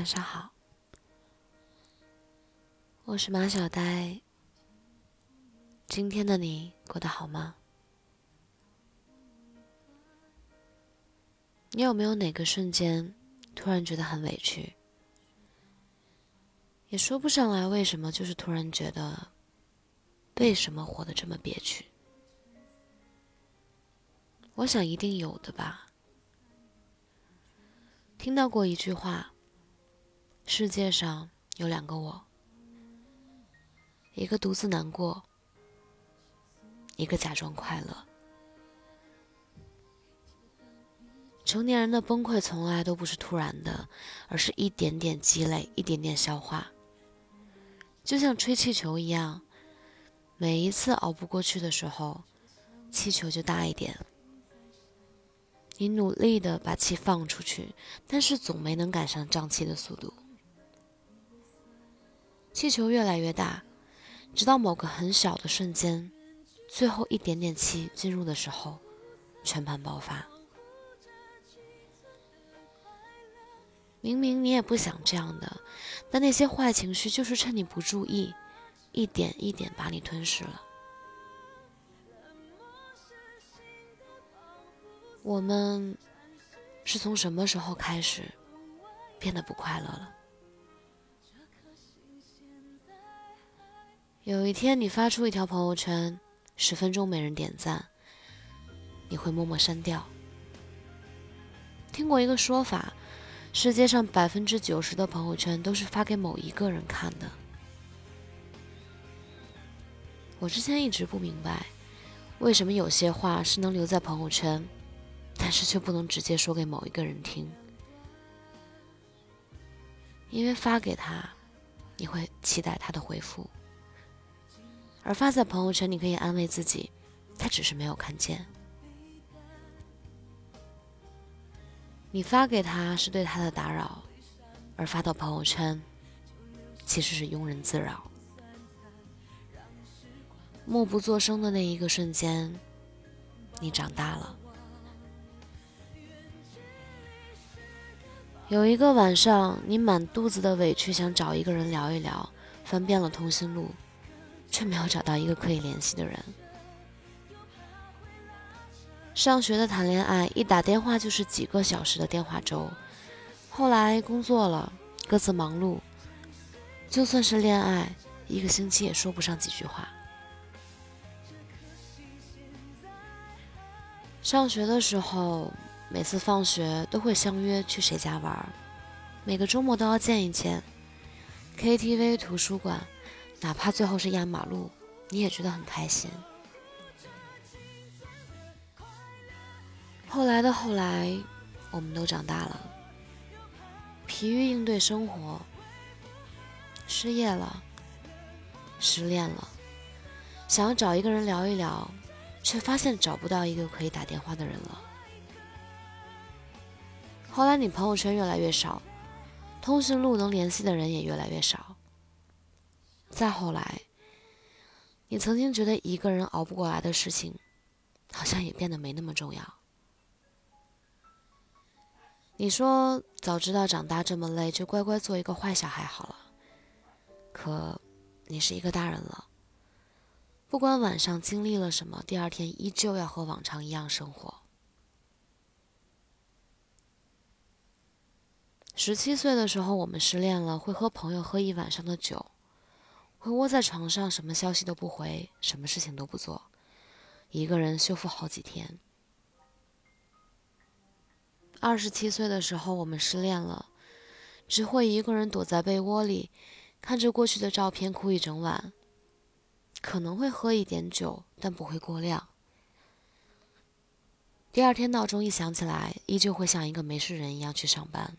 晚上好，我是马小呆。今天的你过得好吗？你有没有哪个瞬间突然觉得很委屈？也说不上来为什么，就是突然觉得为什么活得这么憋屈？我想一定有的吧。听到过一句话：世界上有两个我，一个独自难过，一个假装快乐。成年人的崩溃从来都不是突然的，而是一点点积累，一点点消化。就像吹气球一样，每一次熬不过去的时候，气球就大一点。你努力的把气放出去，但是总没能赶上胀气的速度。气球越来越大，直到某个很小的瞬间，最后一点点气进入的时候，全盘爆发。明明你也不想这样的，但那些坏情绪就是趁你不注意，一点一点把你吞噬了。我们是从什么时候开始变得不快乐了？有一天你发出一条朋友圈，十分钟没人点赞，你会默默删掉。听过一个说法，世界上百分之九十的朋友圈都是发给某一个人看的。我之前一直不明白，为什么有些话是能留在朋友圈。但是却不能直接说给某一个人听，因为发给他，你会期待他的回复；而发在朋友圈，你可以安慰自己，他只是没有看见。你发给他是对他的打扰，而发到朋友圈，其实是庸人自扰。默不作声的那一个瞬间，你长大了。有一个晚上，你满肚子的委屈，想找一个人聊一聊，翻遍了通讯录，却没有找到一个可以联系的人。上学的谈恋爱，一打电话就是几个小时的电话粥。后来工作了，各自忙碌，就算是恋爱，一个星期也说不上几句话。上学的时候。每次放学都会相约去谁家玩，每个周末都要见一见。KTV、图书馆，哪怕最后是压马路，你也觉得很开心。后来的后来，我们都长大了，疲于应对生活，失业了，失恋了，想要找一个人聊一聊，却发现找不到一个可以打电话的人了。后来你朋友圈越来越少，通讯录能联系的人也越来越少。再后来，你曾经觉得一个人熬不过来的事情，好像也变得没那么重要。你说早知道长大这么累，就乖乖做一个坏小孩好了。可，你是一个大人了，不管晚上经历了什么，第二天依旧要和往常一样生活。十七岁的时候，我们失恋了，会和朋友喝一晚上的酒，会窝在床上，什么消息都不回，什么事情都不做，一个人修复好几天。二十七岁的时候，我们失恋了，只会一个人躲在被窝里，看着过去的照片哭一整晚，可能会喝一点酒，但不会过量。第二天闹钟一响起来，依旧会像一个没事人一样去上班。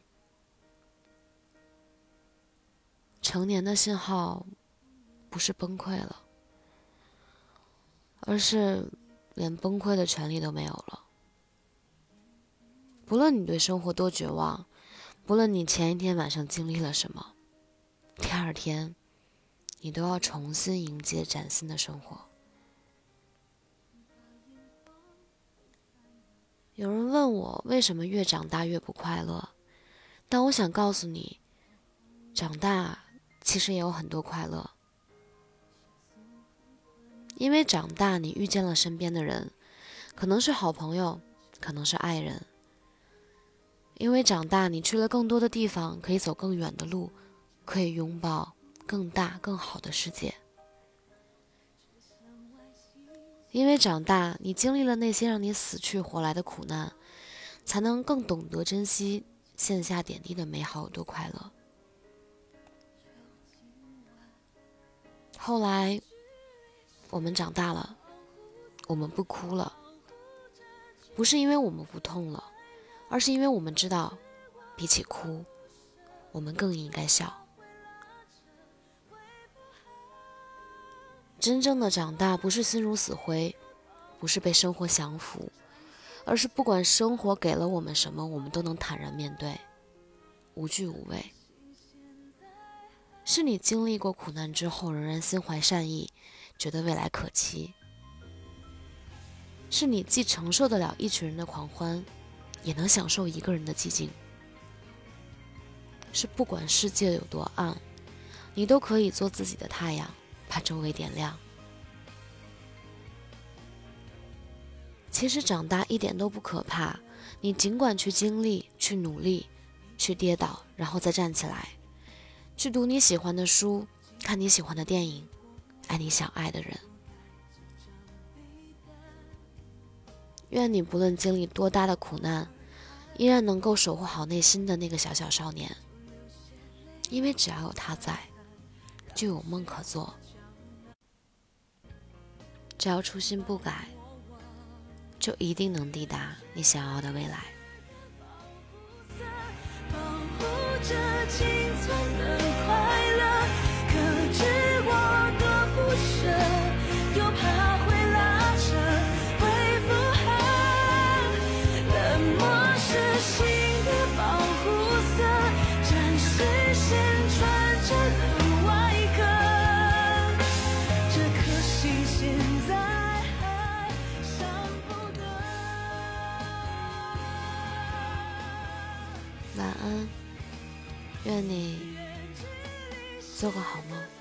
成年的信号，不是崩溃了，而是连崩溃的权利都没有了。不论你对生活多绝望，不论你前一天晚上经历了什么，第二天，你都要重新迎接崭新的生活。有人问我为什么越长大越不快乐，但我想告诉你。长大其实也有很多快乐，因为长大你遇见了身边的人，可能是好朋友，可能是爱人。因为长大你去了更多的地方，可以走更远的路，可以拥抱更大更好的世界。因为长大你经历了那些让你死去活来的苦难，才能更懂得珍惜线下点滴的美好有多快乐。后来，我们长大了，我们不哭了，不是因为我们不痛了，而是因为我们知道，比起哭，我们更应该笑。真正的长大，不是心如死灰，不是被生活降服，而是不管生活给了我们什么，我们都能坦然面对，无惧无畏。是你经历过苦难之后，仍然心怀善意，觉得未来可期；是你既承受得了一群人的狂欢，也能享受一个人的寂静；是不管世界有多暗，你都可以做自己的太阳，把周围点亮。其实长大一点都不可怕，你尽管去经历，去努力，去跌倒，然后再站起来。去读你喜欢的书，看你喜欢的电影，爱你想爱的人。愿你不论经历多大的苦难，依然能够守护好内心的那个小小少年。因为只要有他在，就有梦可做。只要初心不改，就一定能抵达你想要的未来。晚安，愿你做个好梦。